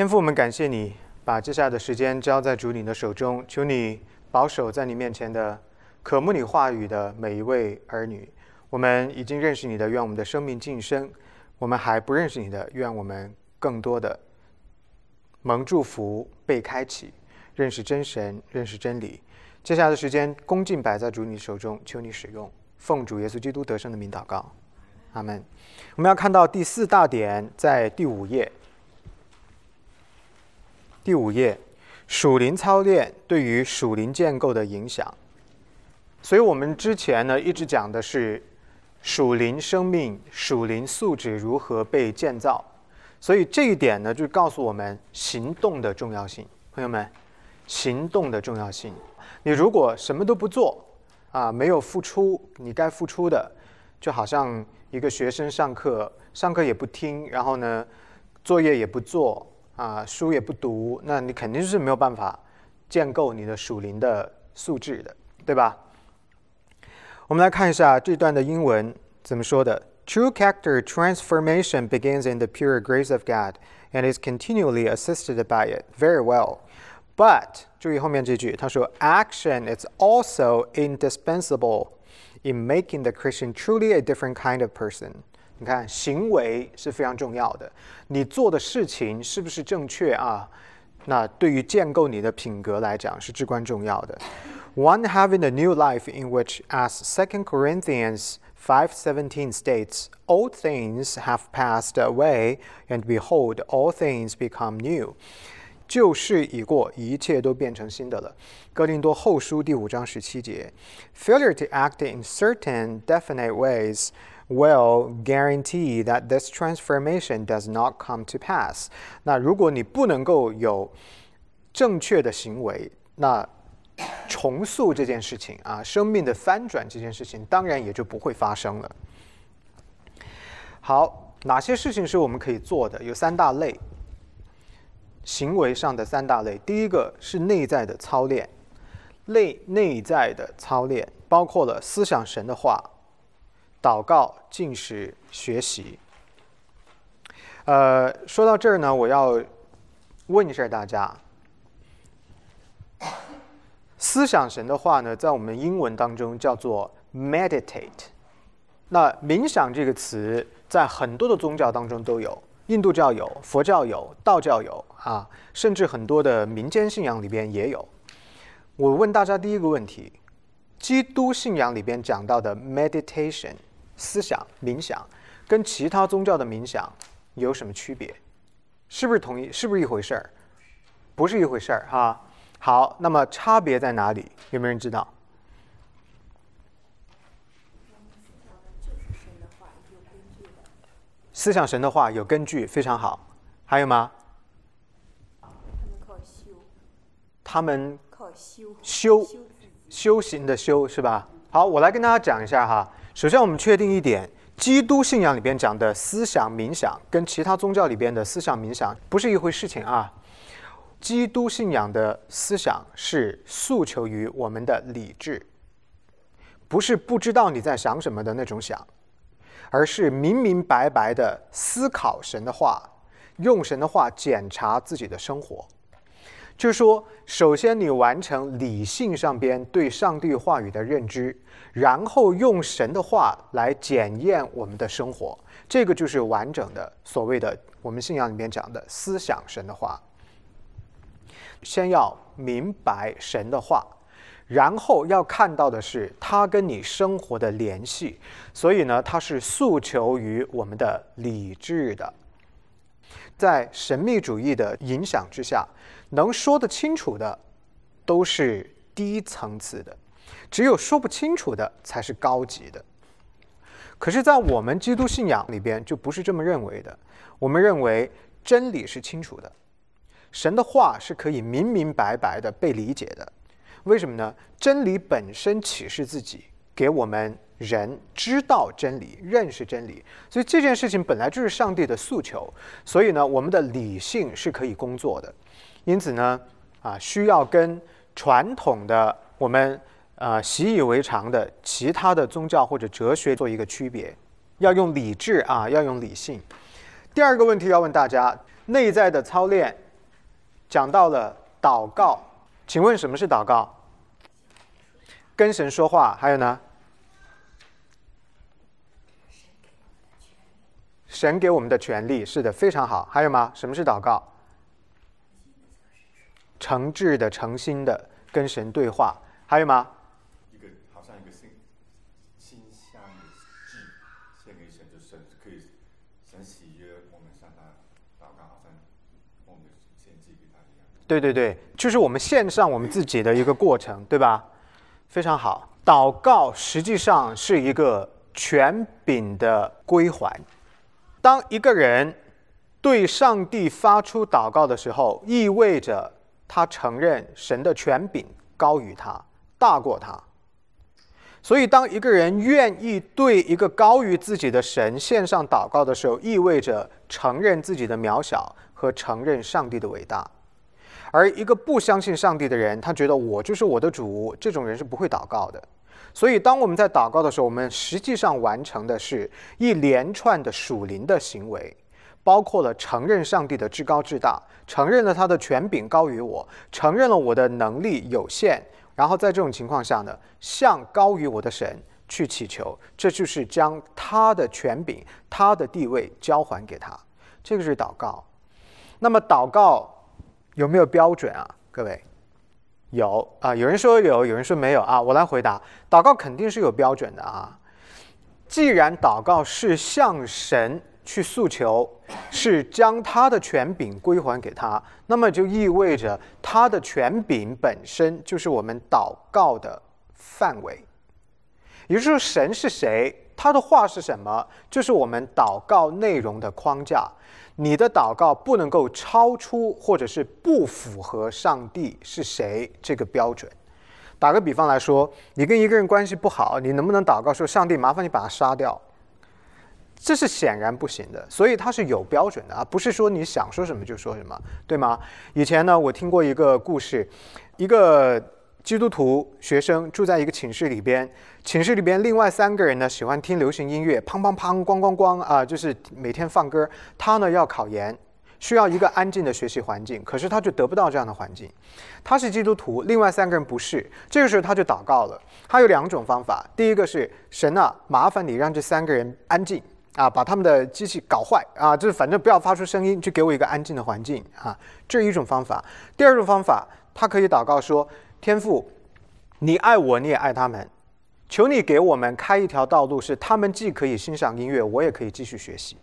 天父，们感谢你，把接下来的时间交在主你的手中，求你保守在你面前的渴慕你话语的每一位儿女。我们已经认识你的，愿我们的生命晋升；我们还不认识你的，愿我们更多的蒙祝福、被开启，认识真神，认识真理。接下来的时间，恭敬摆在主你手中，求你使用，奉主耶稣基督得胜的名祷告，阿门。我们要看到第四大点，在第五页。第五页，属灵操练对于属灵建构的影响。所以我们之前呢，一直讲的是属灵生命、属灵素质如何被建造。所以这一点呢，就告诉我们行动的重要性。朋友们，行动的重要性。你如果什么都不做，啊，没有付出你该付出的，就好像一个学生上课，上课也不听，然后呢，作业也不做。啊，书也不读，那你肯定是没有办法建构你的属灵的素质的，对吧？我们来看一下这段的英文怎么说的：True character transformation begins in the pure grace of God and is continually assisted by it. Very well. But 注意后面这句，他说：Action is also indispensable in making the Christian truly a different kind of person. 你看，行为是非常重要的。你做的事情是不是正确啊？那对于建构你的品格来讲是至关重要的。One having a new life in which, as Second Corinthians 5:17 states, "Old things have passed away, and behold, all things become new." 旧事已过，一切都变成新的了。哥林多后书第五章十七节：Failure to act in certain definite ways will guarantee that this transformation does not come to pass。那如果你不能够有正确的行为，那重塑这件事情啊，生命的翻转这件事情，当然也就不会发生了。好，哪些事情是我们可以做的？有三大类，行为上的三大类。第一个是内在的操练，内内在的操练包括了思想神的话。祷告、进食、学习。呃，说到这儿呢，我要问一下大家：思想神的话呢，在我们英文当中叫做 meditate。那冥想这个词在很多的宗教当中都有，印度教有，佛教有，道教有啊，甚至很多的民间信仰里边也有。我问大家第一个问题：基督信仰里边讲到的 meditation。思想冥想跟其他宗教的冥想有什么区别？是不是同一？是不是一回事儿？不是一回事儿哈。好，那么差别在哪里？有没有人知道？思想神的话有根据，非常好。还有吗？他们靠修。修修行的修是吧？好，我来跟大家讲一下哈。首先，我们确定一点：基督信仰里边讲的思想冥想，跟其他宗教里边的思想冥想不是一回事情啊。基督信仰的思想是诉求于我们的理智，不是不知道你在想什么的那种想，而是明明白白的思考神的话，用神的话检查自己的生活。就是说，首先你完成理性上边对上帝话语的认知，然后用神的话来检验我们的生活，这个就是完整的所谓的我们信仰里面讲的思想神的话。先要明白神的话，然后要看到的是它跟你生活的联系，所以呢，它是诉求于我们的理智的。在神秘主义的影响之下。能说得清楚的，都是低层次的；只有说不清楚的，才是高级的。可是，在我们基督信仰里边，就不是这么认为的。我们认为真理是清楚的，神的话是可以明明白白的被理解的。为什么呢？真理本身启示自己，给我们人知道真理、认识真理。所以这件事情本来就是上帝的诉求。所以呢，我们的理性是可以工作的。因此呢，啊，需要跟传统的我们呃习以为常的其他的宗教或者哲学做一个区别，要用理智啊，要用理性。第二个问题要问大家：内在的操练讲到了祷告，请问什么是祷告？跟神说话，还有呢？神给我们的权利，是的，非常好。还有吗？什么是祷告？诚挚的、诚心的跟神对话，还有吗？一个好像一个心心香的祭献给神，就神可以神喜悦我们向他祷告，好像我们献祭给他一样。对对对，就是我们献上我们自己的一个过程，对吧？非常好。祷告实际上是一个权柄的归还。当一个人对上帝发出祷告的时候，意味着他承认神的权柄高于他，大过他。所以，当一个人愿意对一个高于自己的神献上祷告的时候，意味着承认自己的渺小和承认上帝的伟大。而一个不相信上帝的人，他觉得我就是我的主，这种人是不会祷告的。所以，当我们在祷告的时候，我们实际上完成的是一连串的属灵的行为，包括了承认上帝的至高至大，承认了他的权柄高于我，承认了我的能力有限，然后在这种情况下呢，向高于我的神去祈求，这就是将他的权柄、他的地位交还给他。这个是祷告。那么，祷告有没有标准啊，各位？有啊，有人说有，有人说没有啊。我来回答，祷告肯定是有标准的啊。既然祷告是向神去诉求，是将他的权柄归还给他，那么就意味着他的权柄本身就是我们祷告的范围。也就是说，神是谁，他的话是什么，就是我们祷告内容的框架。你的祷告不能够超出或者是不符合上帝是谁这个标准。打个比方来说，你跟一个人关系不好，你能不能祷告说上帝麻烦你把他杀掉？这是显然不行的。所以它是有标准的啊，不是说你想说什么就说什么，对吗？以前呢，我听过一个故事，一个。基督徒学生住在一个寝室里边，寝室里边另外三个人呢喜欢听流行音乐，砰砰砰，咣咣咣啊，就是每天放歌。他呢要考研，需要一个安静的学习环境，可是他就得不到这样的环境。他是基督徒，另外三个人不是。这个时候他就祷告了。他有两种方法，第一个是神啊，麻烦你让这三个人安静啊，把他们的机器搞坏啊，就是反正不要发出声音，就给我一个安静的环境啊，这是一种方法。第二种方法，他可以祷告说。天父，你爱我，你也爱他们，求你给我们开一条道路，是他们既可以欣赏音乐，我也可以继续学习。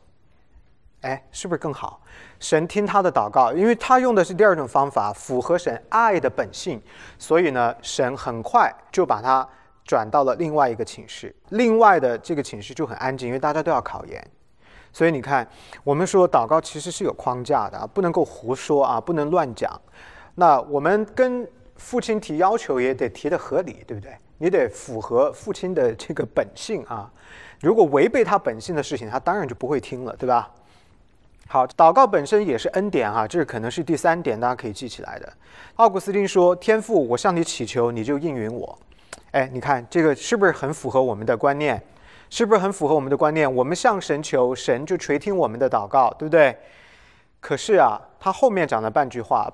哎，是不是更好？神听他的祷告，因为他用的是第二种方法，符合神爱的本性，所以呢，神很快就把他转到了另外一个寝室。另外的这个寝室就很安静，因为大家都要考研。所以你看，我们说祷告其实是有框架的啊，不能够胡说啊，不能乱讲。那我们跟父亲提要求也得提的合理，对不对？你得符合父亲的这个本性啊。如果违背他本性的事情，他当然就不会听了，对吧？好，祷告本身也是恩典哈，这可能是第三点，大家可以记起来的。奥古斯丁说：“天父，我向你祈求，你就应允我。”哎，你看这个是不是很符合我们的观念？是不是很符合我们的观念？我们向神求，神就垂听我们的祷告，对不对？可是啊，他后面讲了半句话。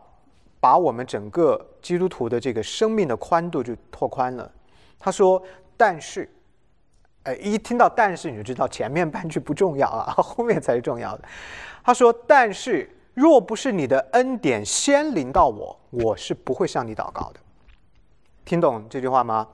把我们整个基督徒的这个生命的宽度就拓宽了。他说：“但是，哎，一听到‘但是’，你就知道前面半句不重要啊，后面才是重要的。”他说：“但是，若不是你的恩典先临到我，我是不会向你祷告的。”听懂这句话吗？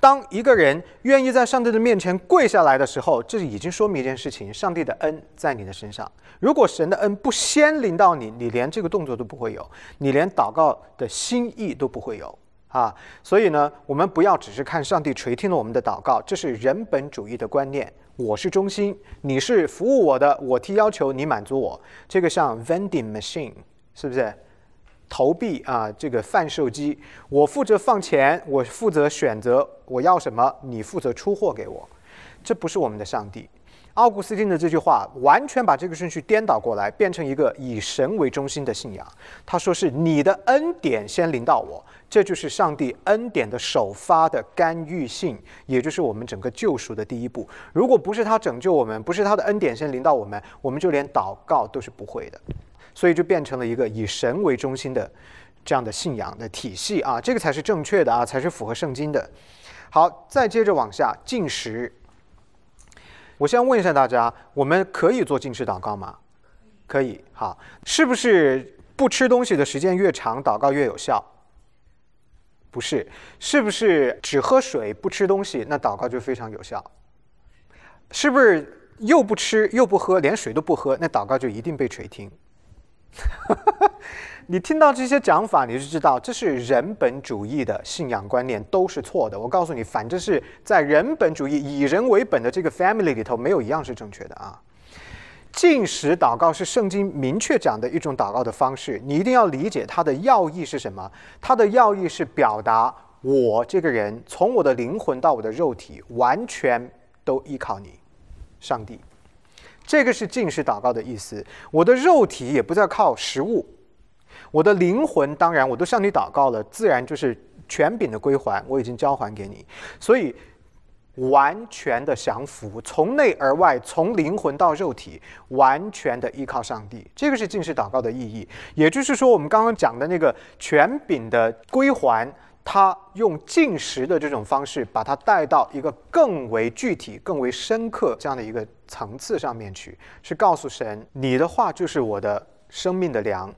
当一个人愿意在上帝的面前跪下来的时候，这已经说明一件事情：上帝的恩在你的身上。如果神的恩不先临到你，你连这个动作都不会有，你连祷告的心意都不会有啊！所以呢，我们不要只是看上帝垂听了我们的祷告，这是人本主义的观念。我是中心，你是服务我的，我提要求你满足我，这个像 vending machine，是不是？投币啊，这个贩售机，我负责放钱，我负责选择我要什么，你负责出货给我，这不是我们的上帝。奥古斯丁的这句话完全把这个顺序颠倒过来，变成一个以神为中心的信仰。他说是你的恩典先临到我，这就是上帝恩典的首发的干预性，也就是我们整个救赎的第一步。如果不是他拯救我们，不是他的恩典先临到我们，我们就连祷告都是不会的。所以就变成了一个以神为中心的这样的信仰的体系啊，这个才是正确的啊，才是符合圣经的。好，再接着往下进食。我先问一下大家，我们可以做进食祷告吗？可以。好，是不是不吃东西的时间越长，祷告越有效？不是。是不是只喝水不吃东西，那祷告就非常有效？是不是又不吃又不喝，连水都不喝，那祷告就一定被垂听？你听到这些讲法，你就知道这是人本主义的信仰观念，都是错的。我告诉你，反正是在人本主义以人为本的这个 family 里头，没有一样是正确的啊。进食祷告是圣经明确讲的一种祷告的方式，你一定要理解它的要义是什么。它的要义是表达我这个人从我的灵魂到我的肉体，完全都依靠你，上帝。这个是进食祷告的意思。我的肉体也不再靠食物。我的灵魂，当然我都向你祷告了，自然就是权柄的归还，我已经交还给你，所以完全的降服，从内而外，从灵魂到肉体，完全的依靠上帝，这个是进食祷告的意义。也就是说，我们刚刚讲的那个权柄的归还，他用进食的这种方式，把它带到一个更为具体、更为深刻这样的一个层次上面去，是告诉神，你的话就是我的生命的粮。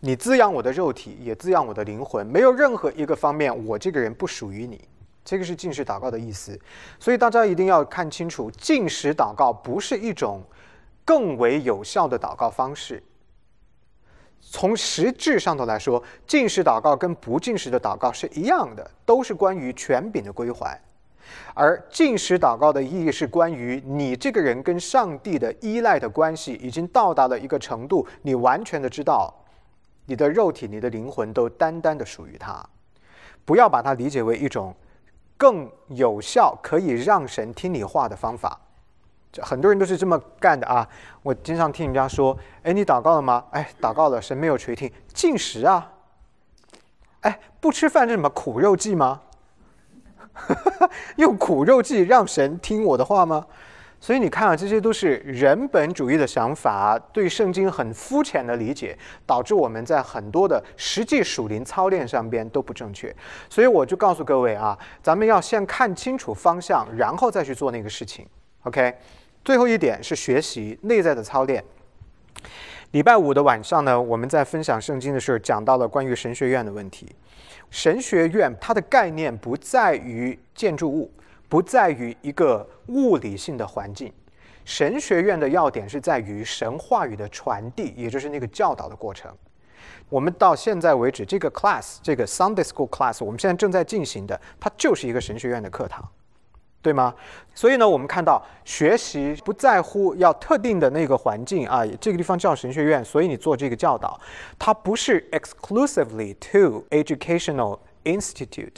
你滋养我的肉体，也滋养我的灵魂。没有任何一个方面，我这个人不属于你。这个是进食祷告的意思。所以大家一定要看清楚，进食祷告不是一种更为有效的祷告方式。从实质上头来说，进食祷告跟不进食的祷告是一样的，都是关于权柄的归还。而进食祷告的意义是关于你这个人跟上帝的依赖的关系已经到达了一个程度，你完全的知道。你的肉体、你的灵魂都单单的属于他，不要把它理解为一种更有效可以让神听你话的方法。很多人都是这么干的啊！我经常听人家说：“哎，你祷告了吗？”“哎，祷告了，神没有垂听。”进食啊！哎，不吃饭是什么苦肉计吗？用苦肉计让神听我的话吗？所以你看啊，这些都是人本主义的想法，对圣经很肤浅的理解，导致我们在很多的实际属灵操练上边都不正确。所以我就告诉各位啊，咱们要先看清楚方向，然后再去做那个事情。OK，最后一点是学习内在的操练。礼拜五的晚上呢，我们在分享圣经的时候讲到了关于神学院的问题。神学院它的概念不在于建筑物。不在于一个物理性的环境，神学院的要点是在于神话语的传递，也就是那个教导的过程。我们到现在为止，这个 class，这个 Sunday School class，我们现在正在进行的，它就是一个神学院的课堂，对吗？所以呢，我们看到学习不在乎要特定的那个环境啊，这个地方叫神学院，所以你做这个教导，它不是 exclusively to educational institute，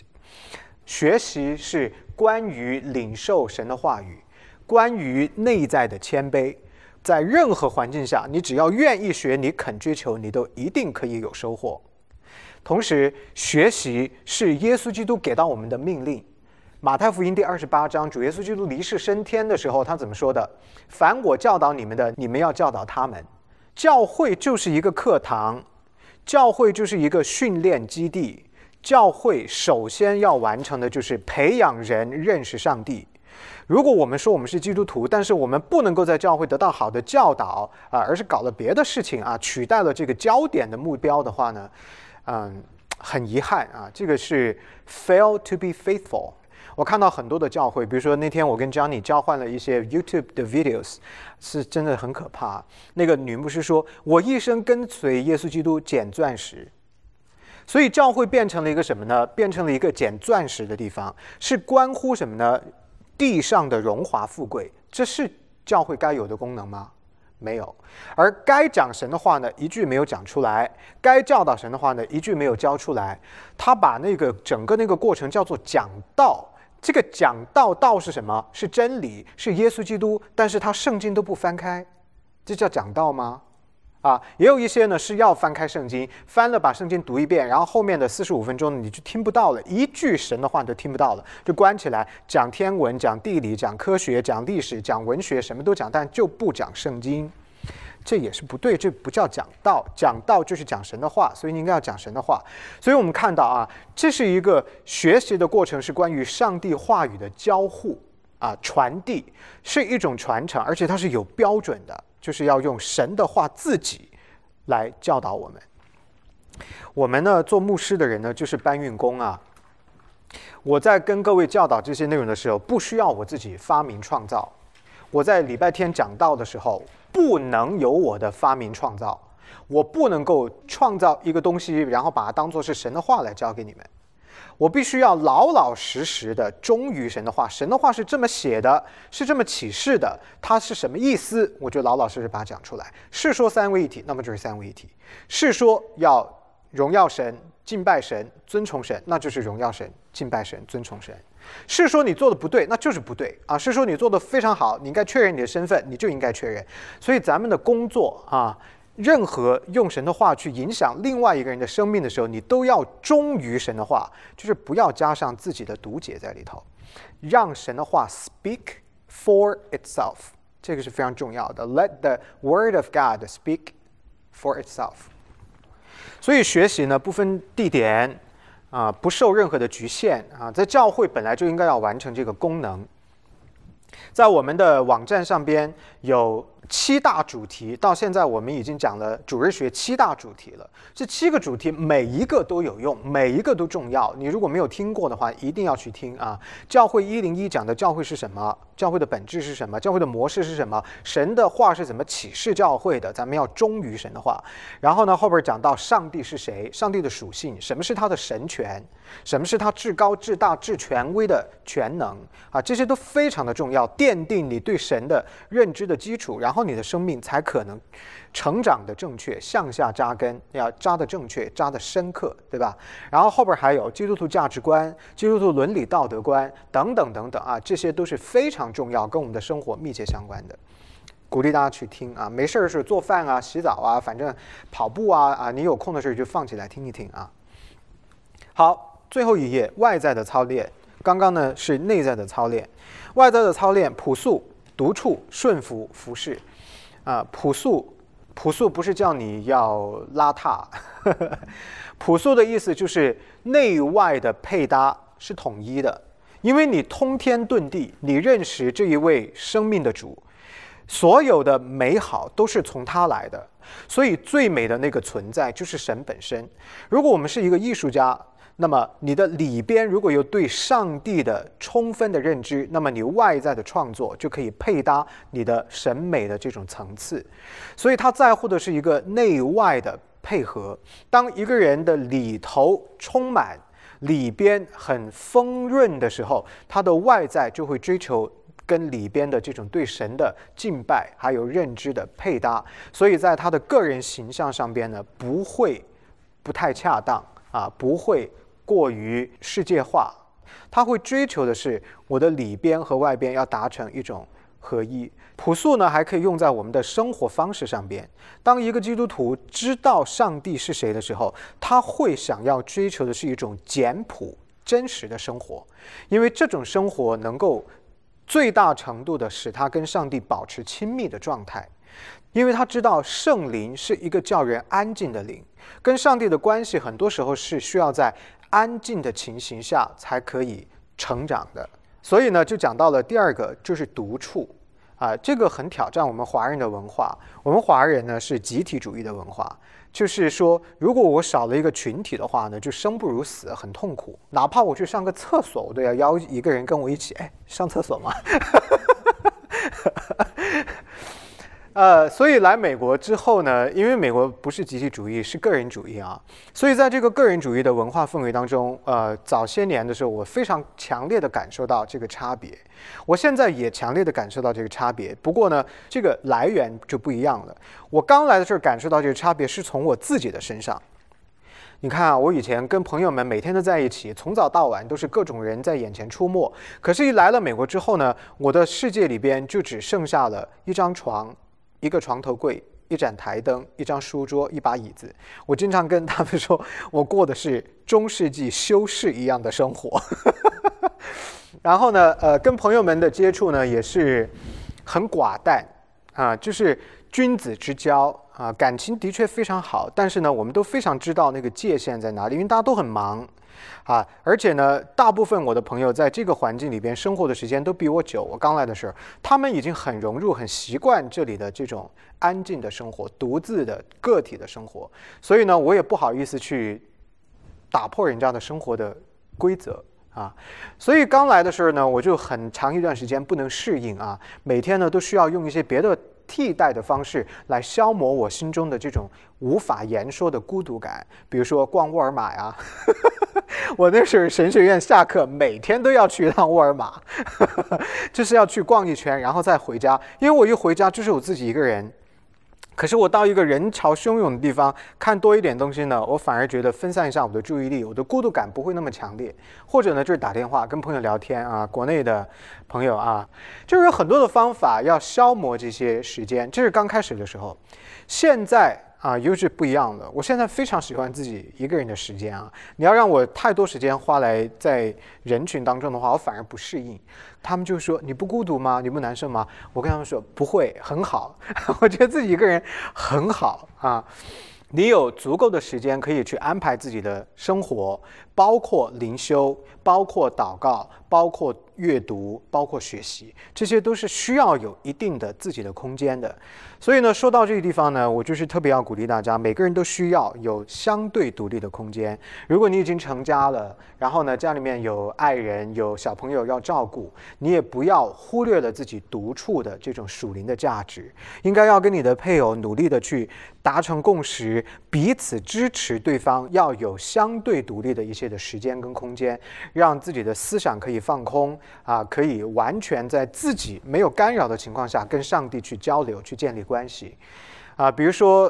学习是。关于领受神的话语，关于内在的谦卑，在任何环境下，你只要愿意学，你肯追求，你都一定可以有收获。同时，学习是耶稣基督给到我们的命令。马太福音第二十八章，主耶稣基督离世升天的时候，他怎么说的？凡我教导你们的，你们要教导他们。教会就是一个课堂，教会就是一个训练基地。教会首先要完成的就是培养人认识上帝。如果我们说我们是基督徒，但是我们不能够在教会得到好的教导啊，而是搞了别的事情啊，取代了这个焦点的目标的话呢，嗯，很遗憾啊，这个是 fail to be faithful。我看到很多的教会，比如说那天我跟 Johnny 交换了一些 YouTube 的 videos，是真的很可怕。那个女牧师说：“我一生跟随耶稣基督捡钻石。”所以教会变成了一个什么呢？变成了一个捡钻石的地方，是关乎什么呢？地上的荣华富贵，这是教会该有的功能吗？没有。而该讲神的话呢，一句没有讲出来；该教导神的话呢，一句没有教出来。他把那个整个那个过程叫做讲道。这个讲道道是什么？是真理，是耶稣基督。但是他圣经都不翻开，这叫讲道吗？啊，也有一些呢是要翻开圣经，翻了把圣经读一遍，然后后面的四十五分钟你就听不到了，一句神的话都听不到了，就关起来讲天文、讲地理、讲科学、讲历史、讲文学，什么都讲，但就不讲圣经。这也是不对，这不叫讲道，讲道就是讲神的话，所以你应该要讲神的话。所以我们看到啊，这是一个学习的过程，是关于上帝话语的交互啊，传递是一种传承，而且它是有标准的，就是要用神的话自己来教导我们。我们呢，做牧师的人呢，就是搬运工啊。我在跟各位教导这些内容的时候，不需要我自己发明创造。我在礼拜天讲道的时候，不能有我的发明创造，我不能够创造一个东西，然后把它当做是神的话来教给你们。我必须要老老实实的忠于神的话。神的话是这么写的，是这么启示的，它是什么意思？我就老老实实把它讲出来。是说三位一体，那么就是三位一体；是说要荣耀神、敬拜神、尊崇神，那就是荣耀神、敬拜神、尊崇神。是说你做的不对，那就是不对啊！是说你做的非常好，你应该确认你的身份，你就应该确认。所以咱们的工作啊，任何用神的话去影响另外一个人的生命的时候，你都要忠于神的话，就是不要加上自己的读解在里头，让神的话 speak for itself，这个是非常重要的。Let the word of God speak for itself。所以学习呢，不分地点。啊，不受任何的局限啊，在教会本来就应该要完成这个功能。在我们的网站上边有。七大主题到现在我们已经讲了主日学七大主题了。这七个主题每一个都有用，每一个都重要。你如果没有听过的话，一定要去听啊！教会一零一讲的教会是什么？教会的本质是什么？教会的模式是什么？神的话是怎么启示教会的？咱们要忠于神的话。然后呢，后边讲到上帝是谁？上帝的属性，什么是他的神权？什么是他至高至大至权威的全能？啊，这些都非常的重要，奠定你对神的认知的基础。然然后。你的生命才可能成长的正确，向下扎根，要扎的正确，扎的深刻，对吧？然后后边还有基督徒价值观、基督徒伦理道德观等等等等啊，这些都是非常重要，跟我们的生活密切相关的。鼓励大家去听啊，没事儿的时候做饭啊、洗澡啊，反正跑步啊啊，你有空的时候就放起来听一听啊。好，最后一页，外在的操练，刚刚呢是内在的操练，外在的操练，朴素、独处、顺服、服侍。啊，朴素，朴素不是叫你要邋遢呵呵，朴素的意思就是内外的配搭是统一的，因为你通天遁地，你认识这一位生命的主，所有的美好都是从他来的，所以最美的那个存在就是神本身。如果我们是一个艺术家。那么你的里边如果有对上帝的充分的认知，那么你外在的创作就可以配搭你的审美的这种层次。所以他在乎的是一个内外的配合。当一个人的里头充满，里边很丰润的时候，他的外在就会追求跟里边的这种对神的敬拜还有认知的配搭。所以在他的个人形象上边呢，不会不太恰当啊，不会。过于世界化，他会追求的是我的里边和外边要达成一种合一。朴素呢，还可以用在我们的生活方式上边。当一个基督徒知道上帝是谁的时候，他会想要追求的是一种简朴、真实的生活，因为这种生活能够最大程度的使他跟上帝保持亲密的状态，因为他知道圣灵是一个叫人安静的灵，跟上帝的关系很多时候是需要在。安静的情形下才可以成长的，所以呢，就讲到了第二个，就是独处啊，这个很挑战我们华人的文化。我们华人呢是集体主义的文化，就是说，如果我少了一个群体的话呢，就生不如死，很痛苦。哪怕我去上个厕所，我都要邀一个人跟我一起，哎，上厕所吗？呃，所以来美国之后呢，因为美国不是集体主义，是个人主义啊，所以在这个个人主义的文化氛围当中，呃，早些年的时候，我非常强烈的感受到这个差别。我现在也强烈的感受到这个差别，不过呢，这个来源就不一样了。我刚来的时候感受到这个差别是从我自己的身上。你看啊，我以前跟朋友们每天都在一起，从早到晚都是各种人在眼前出没。可是，一来了美国之后呢，我的世界里边就只剩下了一张床。一个床头柜，一盏台灯，一张书桌，一把椅子。我经常跟他们说，我过的是中世纪修士一样的生活。然后呢，呃，跟朋友们的接触呢，也是很寡淡啊，就是君子之交啊，感情的确非常好，但是呢，我们都非常知道那个界限在哪里，因为大家都很忙。啊，而且呢，大部分我的朋友在这个环境里边生活的时间都比我久。我刚来的时候，他们已经很融入、很习惯这里的这种安静的生活、独自的个体的生活。所以呢，我也不好意思去打破人家的生活的规则啊。所以刚来的时候呢，我就很长一段时间不能适应啊，每天呢都需要用一些别的。替代的方式来消磨我心中的这种无法言说的孤独感，比如说逛沃尔玛呀。我那时候神学院下课，每天都要去一趟沃尔玛，就是要去逛一圈，然后再回家。因为我一回家就是我自己一个人。可是我到一个人潮汹涌的地方看多一点东西呢，我反而觉得分散一下我的注意力，我的孤独感不会那么强烈。或者呢，就是打电话跟朋友聊天啊，国内的朋友啊，就是有很多的方法要消磨这些时间。这是刚开始的时候，现在。啊，又是不一样的。我现在非常喜欢自己一个人的时间啊！你要让我太多时间花来在人群当中的话，我反而不适应。他们就说：“你不孤独吗？你不难受吗？”我跟他们说：“不会，很好。我觉得自己一个人很好啊。你有足够的时间可以去安排自己的生活，包括灵修，包括祷告，包括阅读，包括学习，这些都是需要有一定的自己的空间的。”所以呢，说到这个地方呢，我就是特别要鼓励大家，每个人都需要有相对独立的空间。如果你已经成家了，然后呢，家里面有爱人、有小朋友要照顾，你也不要忽略了自己独处的这种属灵的价值，应该要跟你的配偶努力的去达成共识，彼此支持对方，要有相对独立的一些的时间跟空间，让自己的思想可以放空啊，可以完全在自己没有干扰的情况下跟上帝去交流、去建立。关系，啊，比如说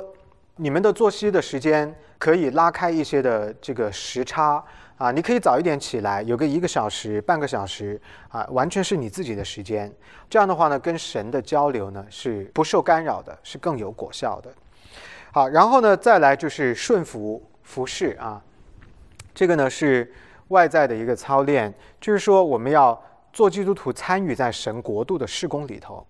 你们的作息的时间可以拉开一些的这个时差啊，你可以早一点起来，有个一个小时、半个小时啊，完全是你自己的时间。这样的话呢，跟神的交流呢是不受干扰的，是更有果效的。好，然后呢，再来就是顺服服侍啊，这个呢是外在的一个操练，就是说我们要做基督徒，参与在神国度的事工里头。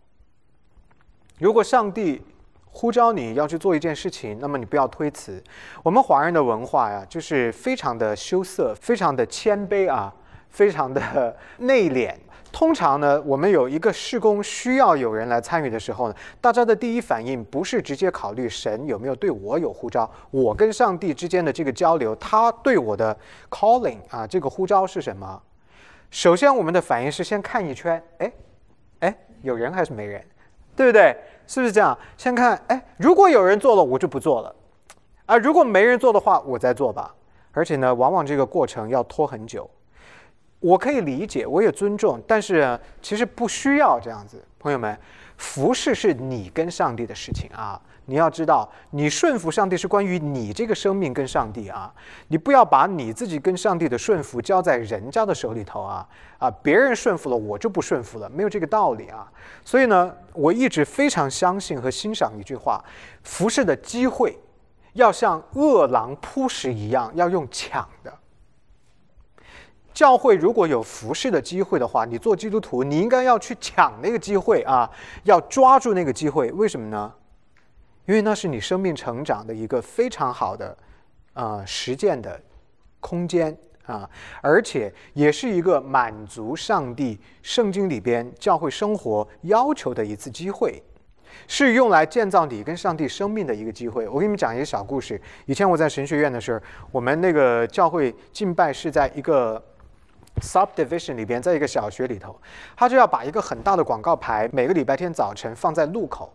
如果上帝呼召你要去做一件事情，那么你不要推辞。我们华人的文化呀，就是非常的羞涩，非常的谦卑啊，非常的内敛。通常呢，我们有一个事工需要有人来参与的时候呢，大家的第一反应不是直接考虑神有没有对我有呼召，我跟上帝之间的这个交流，他对我的 calling 啊，这个呼召是什么？首先，我们的反应是先看一圈，哎，哎，有人还是没人？对不对？是不是这样？先看，哎，如果有人做了，我就不做了，啊，如果没人做的话，我再做吧。而且呢，往往这个过程要拖很久。我可以理解，我也尊重，但是其实不需要这样子，朋友们，服侍是你跟上帝的事情啊。你要知道，你顺服上帝是关于你这个生命跟上帝啊，你不要把你自己跟上帝的顺服交在人家的手里头啊啊！别人顺服了，我就不顺服了，没有这个道理啊。所以呢，我一直非常相信和欣赏一句话：服侍的机会要像饿狼扑食一样，要用抢的。教会如果有服侍的机会的话，你做基督徒，你应该要去抢那个机会啊，要抓住那个机会。为什么呢？因为那是你生命成长的一个非常好的，呃，实践的空间啊，而且也是一个满足上帝圣经里边教会生活要求的一次机会，是用来建造你跟上帝生命的一个机会。我给你们讲一个小故事。以前我在神学院的时候，我们那个教会敬拜是在一个。Subdivision 里边，在一个小学里头，他就要把一个很大的广告牌，每个礼拜天早晨放在路口。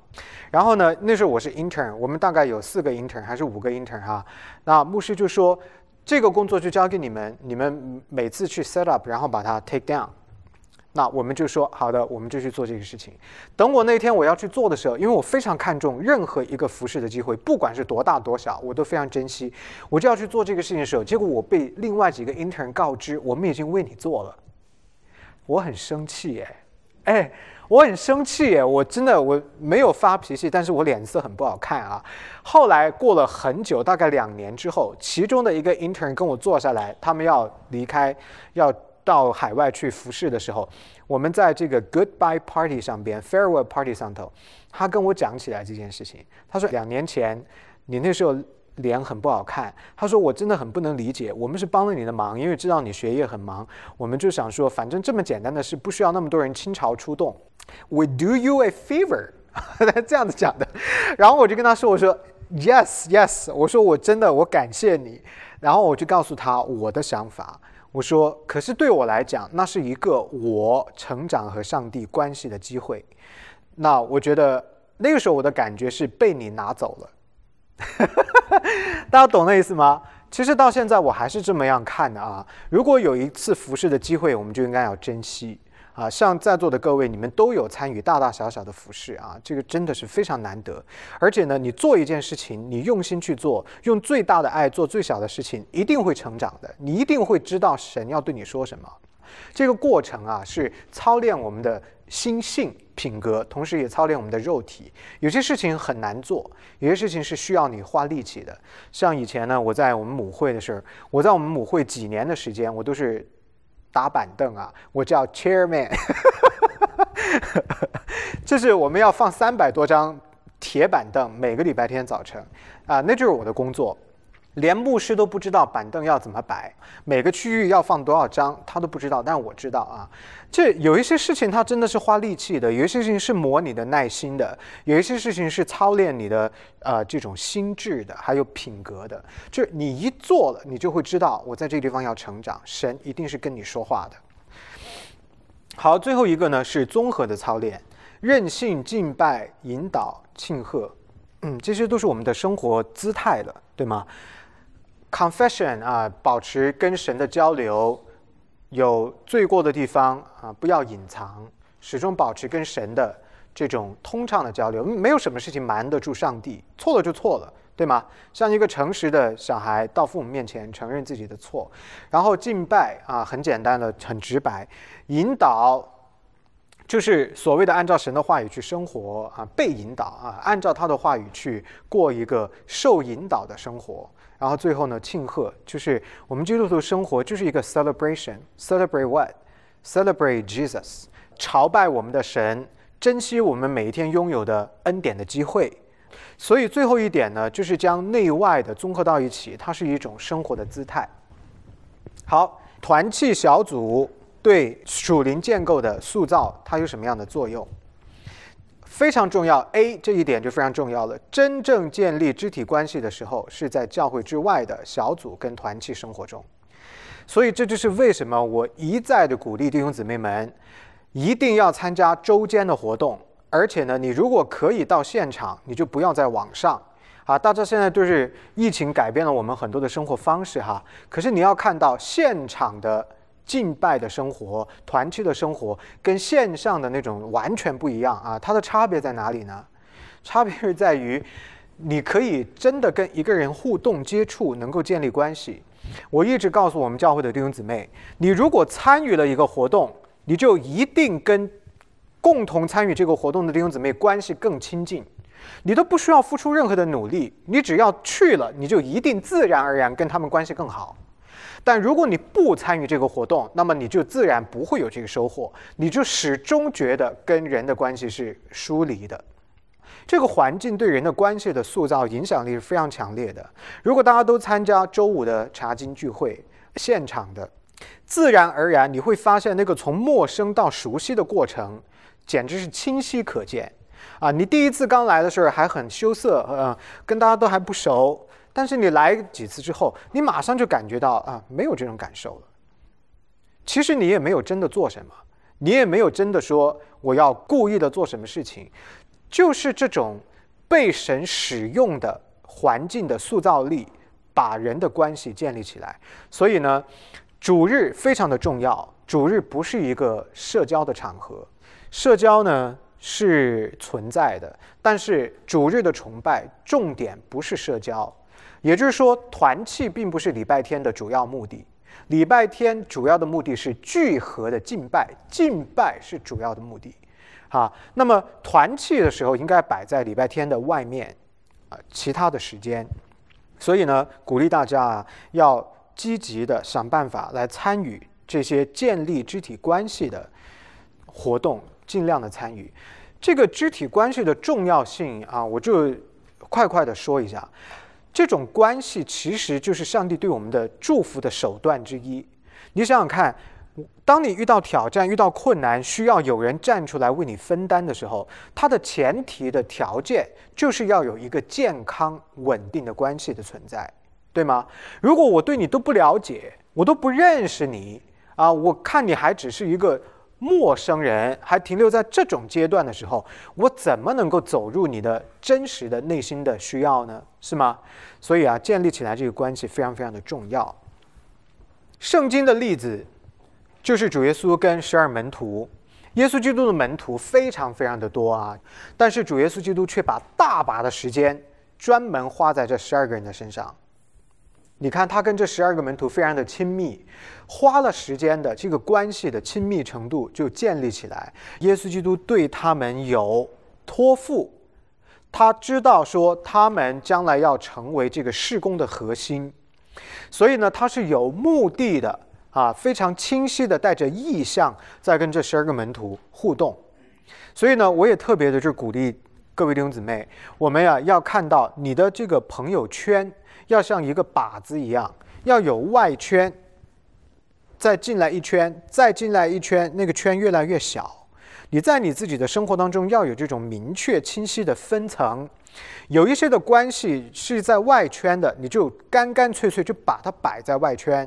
然后呢，那时候我是 intern，我们大概有四个 intern 还是五个 intern 哈。那牧师就说，这个工作就交给你们，你们每次去 set up，然后把它 take down。那我们就说好的，我们就去做这个事情。等我那天我要去做的时候，因为我非常看重任何一个服侍的机会，不管是多大多小，我都非常珍惜。我就要去做这个事情的时候，结果我被另外几个 intern 告知，我们已经为你做了。我很生气耶，哎，我很生气耶，我真的我没有发脾气，但是我脸色很不好看啊。后来过了很久，大概两年之后，其中的一个 intern 跟我坐下来，他们要离开，要。到海外去服侍的时候，我们在这个 Goodbye Party 上边，Farewell Party 上头，他跟我讲起来这件事情。他说两年前你那时候脸很不好看，他说我真的很不能理解。我们是帮了你的忙，因为知道你学业很忙，我们就想说，反正这么简单的事，不需要那么多人倾巢出动。We do you a favor，他 这样子讲的。然后我就跟他说，我说 Yes Yes，我说我真的我感谢你。然后我就告诉他我的想法，我说：“可是对我来讲，那是一个我成长和上帝关系的机会。那我觉得那个时候我的感觉是被你拿走了。大家懂那意思吗？其实到现在我还是这么样看的啊。如果有一次服侍的机会，我们就应该要珍惜。”啊，像在座的各位，你们都有参与大大小小的服饰啊，这个真的是非常难得。而且呢，你做一件事情，你用心去做，用最大的爱做最小的事情，一定会成长的。你一定会知道神要对你说什么。这个过程啊，是操练我们的心性品格，同时也操练我们的肉体。有些事情很难做，有些事情是需要你花力气的。像以前呢，我在我们母会的时候，我在我们母会几年的时间，我都是。打板凳啊，我叫 chairman，就是我们要放三百多张铁板凳，每个礼拜天早晨啊，那就是我的工作。连牧师都不知道板凳要怎么摆，每个区域要放多少张，他都不知道，但我知道啊。这有一些事情，他真的是花力气的；有一些事情是磨你的耐心的；有一些事情是操练你的呃这种心智的，还有品格的。就是你一做了，你就会知道，我在这个地方要成长，神一定是跟你说话的。好，最后一个呢是综合的操练，任性、敬拜、引导、庆贺，嗯，这些都是我们的生活姿态了，对吗？Confession 啊，保持跟神的交流，有罪过的地方啊，不要隐藏，始终保持跟神的这种通畅的交流。没有什么事情瞒得住上帝，错了就错了，对吗？像一个诚实的小孩到父母面前承认自己的错，然后敬拜啊，很简单的，很直白。引导就是所谓的按照神的话语去生活啊，被引导啊，按照他的话语去过一个受引导的生活。然后最后呢，庆贺就是我们基督徒生活就是一个 celebration，celebrate what？celebrate Jesus，朝拜我们的神，珍惜我们每一天拥有的恩典的机会。所以最后一点呢，就是将内外的综合到一起，它是一种生活的姿态。好，团契小组对属灵建构的塑造，它有什么样的作用？非常重要，A 这一点就非常重要了。真正建立肢体关系的时候，是在教会之外的小组跟团契生活中。所以这就是为什么我一再的鼓励弟兄姊妹们，一定要参加周间的活动。而且呢，你如果可以到现场，你就不要在网上。啊，大家现在都是疫情改变了我们很多的生活方式哈。可是你要看到现场的。敬拜的生活、团契的生活，跟线上的那种完全不一样啊！它的差别在哪里呢？差别是在于，你可以真的跟一个人互动、接触，能够建立关系。我一直告诉我们教会的弟兄姊妹，你如果参与了一个活动，你就一定跟共同参与这个活动的弟兄姊妹关系更亲近。你都不需要付出任何的努力，你只要去了，你就一定自然而然跟他们关系更好。但如果你不参与这个活动，那么你就自然不会有这个收获，你就始终觉得跟人的关系是疏离的。这个环境对人的关系的塑造影响力是非常强烈的。如果大家都参加周五的茶经聚会，现场的，自然而然你会发现那个从陌生到熟悉的过程，简直是清晰可见。啊，你第一次刚来的时候还很羞涩，呃，跟大家都还不熟。但是你来几次之后，你马上就感觉到啊，没有这种感受了。其实你也没有真的做什么，你也没有真的说我要故意的做什么事情，就是这种被神使用的环境的塑造力，把人的关系建立起来。所以呢，主日非常的重要。主日不是一个社交的场合，社交呢是存在的，但是主日的崇拜重点不是社交。也就是说，团契并不是礼拜天的主要目的。礼拜天主要的目的是聚合的敬拜，敬拜是主要的目的。啊，那么团契的时候应该摆在礼拜天的外面，啊，其他的时间。所以呢，鼓励大家啊，要积极的想办法来参与这些建立肢体关系的活动，尽量的参与。这个肢体关系的重要性啊，我就快快的说一下。这种关系其实就是上帝对我们的祝福的手段之一。你想想看，当你遇到挑战、遇到困难，需要有人站出来为你分担的时候，它的前提的条件就是要有一个健康稳定的关系的存在，对吗？如果我对你都不了解，我都不认识你啊，我看你还只是一个。陌生人还停留在这种阶段的时候，我怎么能够走入你的真实的内心的需要呢？是吗？所以啊，建立起来这个关系非常非常的重要。圣经的例子就是主耶稣跟十二门徒，耶稣基督的门徒非常非常的多啊，但是主耶稣基督却把大把的时间专门花在这十二个人的身上。你看，他跟这十二个门徒非常的亲密，花了时间的这个关系的亲密程度就建立起来。耶稣基督对他们有托付，他知道说他们将来要成为这个事工的核心，所以呢，他是有目的的啊，非常清晰的带着意向在跟这十二个门徒互动。所以呢，我也特别的就鼓励各位弟兄姊妹，我们呀要看到你的这个朋友圈。要像一个靶子一样，要有外圈，再进来一圈，再进来一圈，那个圈越来越小。你在你自己的生活当中要有这种明确清晰的分层。有一些的关系是在外圈的，你就干干脆脆就把它摆在外圈；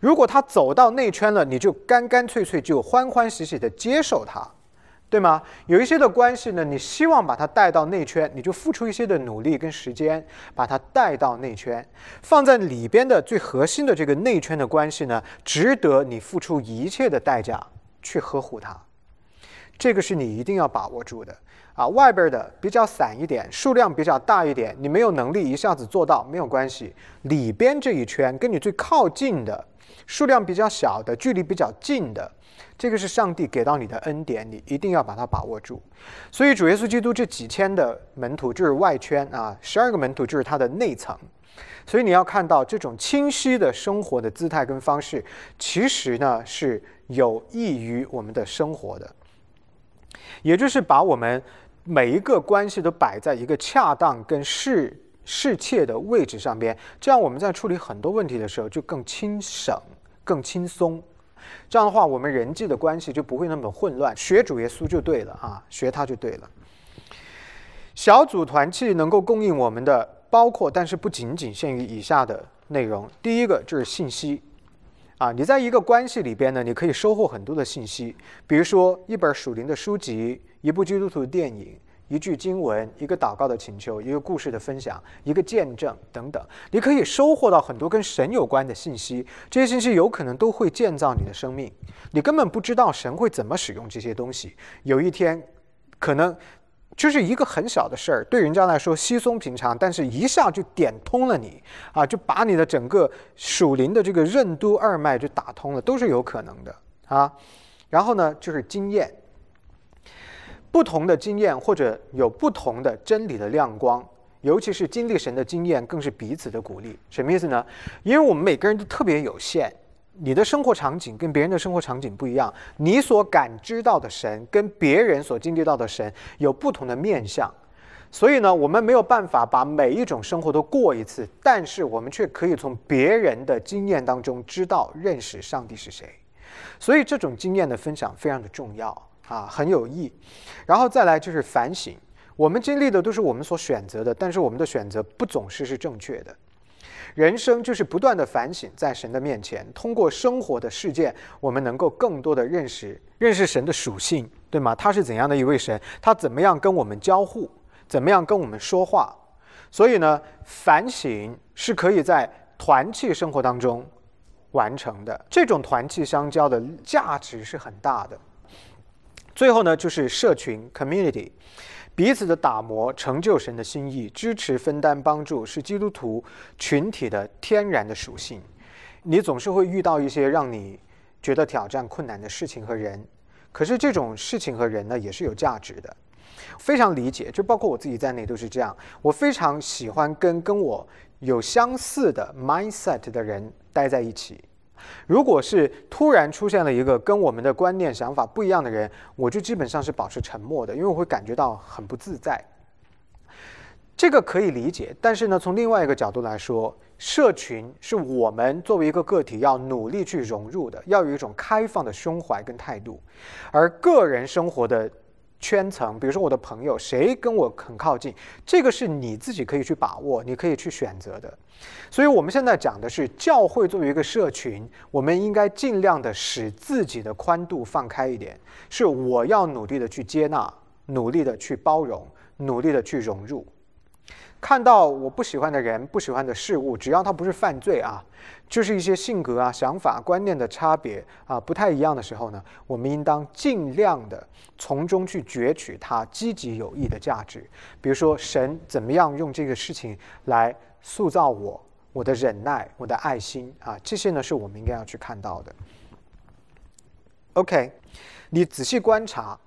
如果他走到内圈了，你就干干脆脆就欢欢喜喜的接受他。对吗？有一些的关系呢，你希望把它带到内圈，你就付出一些的努力跟时间，把它带到内圈，放在里边的最核心的这个内圈的关系呢，值得你付出一切的代价去呵护它。这个是你一定要把握住的啊！外边的比较散一点，数量比较大一点，你没有能力一下子做到没有关系。里边这一圈跟你最靠近的，数量比较小的，距离比较近的。这个是上帝给到你的恩典，你一定要把它把握住。所以主耶稣基督这几千的门徒就是外圈啊，十二个门徒就是他的内层。所以你要看到这种清晰的生活的姿态跟方式，其实呢是有益于我们的生活的。也就是把我们每一个关系都摆在一个恰当跟适适切的位置上边，这样我们在处理很多问题的时候就更轻省、更轻松。这样的话，我们人际的关系就不会那么混乱。学主耶稣就对了啊，学他就对了。小组团契能够供应我们的，包括但是不仅仅限于以下的内容。第一个就是信息啊，你在一个关系里边呢，你可以收获很多的信息，比如说一本属灵的书籍，一部基督徒的电影。一句经文，一个祷告的请求，一个故事的分享，一个见证等等，你可以收获到很多跟神有关的信息。这些信息有可能都会建造你的生命。你根本不知道神会怎么使用这些东西。有一天，可能就是一个很小的事儿，对人家来说稀松平常，但是一下就点通了你啊，就把你的整个属灵的这个任督二脉就打通了，都是有可能的啊。然后呢，就是经验。不同的经验或者有不同的真理的亮光，尤其是经历神的经验，更是彼此的鼓励。什么意思呢？因为我们每个人都特别有限，你的生活场景跟别人的生活场景不一样，你所感知到的神跟别人所经历到的神有不同的面相，所以呢，我们没有办法把每一种生活都过一次，但是我们却可以从别人的经验当中知道认识上帝是谁。所以这种经验的分享非常的重要。啊，很有益，然后再来就是反省。我们经历的都是我们所选择的，但是我们的选择不总是是正确的。人生就是不断的反省，在神的面前，通过生活的事件，我们能够更多的认识认识神的属性，对吗？他是怎样的一位神？他怎么样跟我们交互？怎么样跟我们说话？所以呢，反省是可以在团契生活当中完成的。这种团契相交的价值是很大的。最后呢，就是社群 （community），彼此的打磨，成就神的心意，支持、分担、帮助，是基督徒群体的天然的属性。你总是会遇到一些让你觉得挑战、困难的事情和人，可是这种事情和人呢，也是有价值的。非常理解，就包括我自己在内都是这样。我非常喜欢跟跟我有相似的 mindset 的人待在一起。如果是突然出现了一个跟我们的观念想法不一样的人，我就基本上是保持沉默的，因为我会感觉到很不自在。这个可以理解，但是呢，从另外一个角度来说，社群是我们作为一个个体要努力去融入的，要有一种开放的胸怀跟态度，而个人生活的。圈层，比如说我的朋友，谁跟我很靠近，这个是你自己可以去把握，你可以去选择的。所以，我们现在讲的是教会作为一个社群，我们应该尽量的使自己的宽度放开一点，是我要努力的去接纳，努力的去包容，努力的去融入。看到我不喜欢的人、不喜欢的事物，只要它不是犯罪啊，就是一些性格啊、想法、观念的差别啊不太一样的时候呢，我们应当尽量的从中去攫取它积极有益的价值。比如说，神怎么样用这个事情来塑造我、我的忍耐、我的爱心啊，这些呢是我们应该要去看到的。OK，你仔细观察，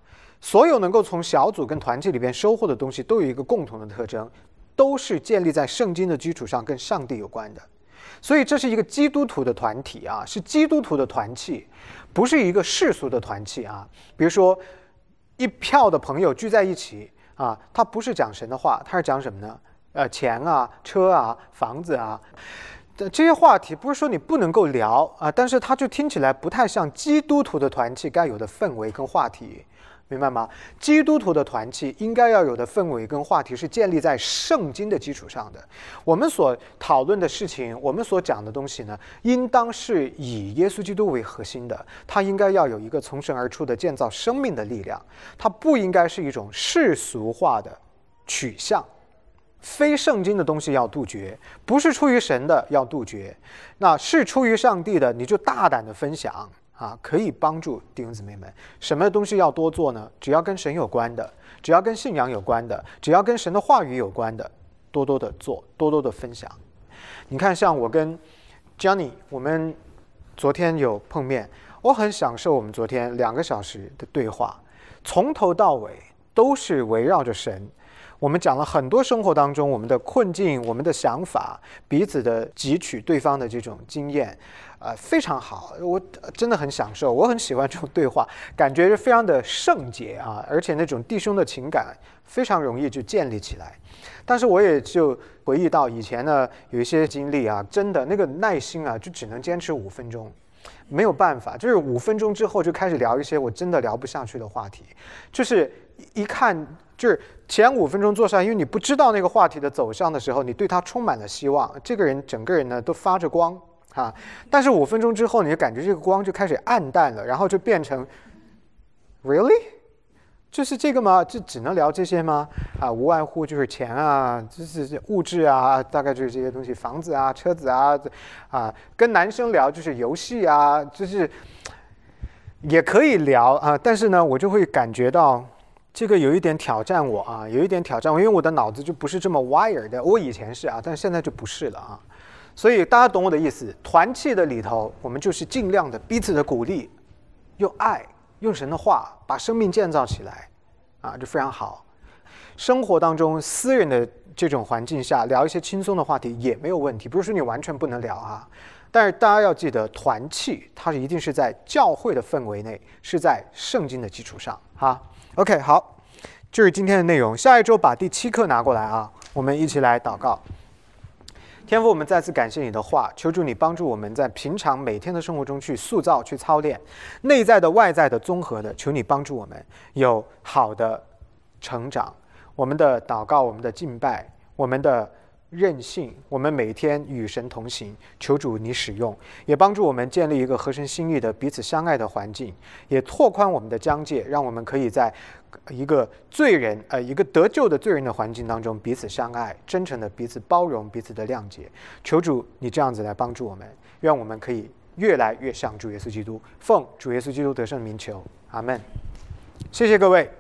所有能够从小组跟团体里边收获的东西，都有一个共同的特征。都是建立在圣经的基础上，跟上帝有关的，所以这是一个基督徒的团体啊，是基督徒的团契，不是一个世俗的团契啊。比如说，一票的朋友聚在一起啊，他不是讲神的话，他是讲什么呢？呃，钱啊、车啊、房子啊，这些话题不是说你不能够聊啊，但是它就听起来不太像基督徒的团契该有的氛围跟话题。明白吗？基督徒的团契应该要有的氛围跟话题是建立在圣经的基础上的。我们所讨论的事情，我们所讲的东西呢，应当是以耶稣基督为核心的。它应该要有一个从神而出的建造生命的力量。它不应该是一种世俗化的取向。非圣经的东西要杜绝，不是出于神的要杜绝。那是出于上帝的，你就大胆的分享。啊，可以帮助弟兄姊妹们。什么东西要多做呢？只要跟神有关的，只要跟信仰有关的，只要跟神的话语有关的，多多的做，多多的分享。你看，像我跟 Johnny，我们昨天有碰面，我很享受我们昨天两个小时的对话，从头到尾都是围绕着神。我们讲了很多生活当中我们的困境、我们的想法，彼此的汲取对方的这种经验。呃，非常好，我真的很享受，我很喜欢这种对话，感觉是非常的圣洁啊，而且那种弟兄的情感非常容易就建立起来。但是我也就回忆到以前呢，有一些经历啊，真的那个耐心啊，就只能坚持五分钟，没有办法，就是五分钟之后就开始聊一些我真的聊不下去的话题，就是一看就是前五分钟坐下，因为你不知道那个话题的走向的时候，你对他充满了希望，这个人整个人呢都发着光。啊！但是五分钟之后，你就感觉这个光就开始暗淡了，然后就变成，really，就是这个吗？就只能聊这些吗？啊，无外乎就是钱啊，就是物质啊，大概就是这些东西，房子啊，车子啊，啊，跟男生聊就是游戏啊，就是也可以聊啊，但是呢，我就会感觉到这个有一点挑战我啊，有一点挑战我，因为我的脑子就不是这么 wired 的，我以前是啊，但现在就不是了啊。所以大家懂我的意思，团契的里头，我们就是尽量的彼此的鼓励，用爱，用神的话，把生命建造起来，啊，就非常好。生活当中私人的这种环境下，聊一些轻松的话题也没有问题，不是说你完全不能聊啊。但是大家要记得，团契它是一定是在教会的氛围内，是在圣经的基础上。哈，OK，好，就是今天的内容。下一周把第七课拿过来啊，我们一起来祷告。天父，我们再次感谢你的话，求助你帮助我们在平常每天的生活中去塑造、去操练内在的、外在的综合的。求你帮助我们有好的成长。我们的祷告、我们的敬拜、我们的任性，我们每天与神同行。求主你使用，也帮助我们建立一个合神心意的彼此相爱的环境，也拓宽我们的疆界，让我们可以在。一个罪人，呃，一个得救的罪人的环境当中，彼此相爱，真诚的彼此包容，彼此的谅解。求主，你这样子来帮助我们，愿我们可以越来越像主耶稣基督。奉主耶稣基督得胜名求，阿门。谢谢各位。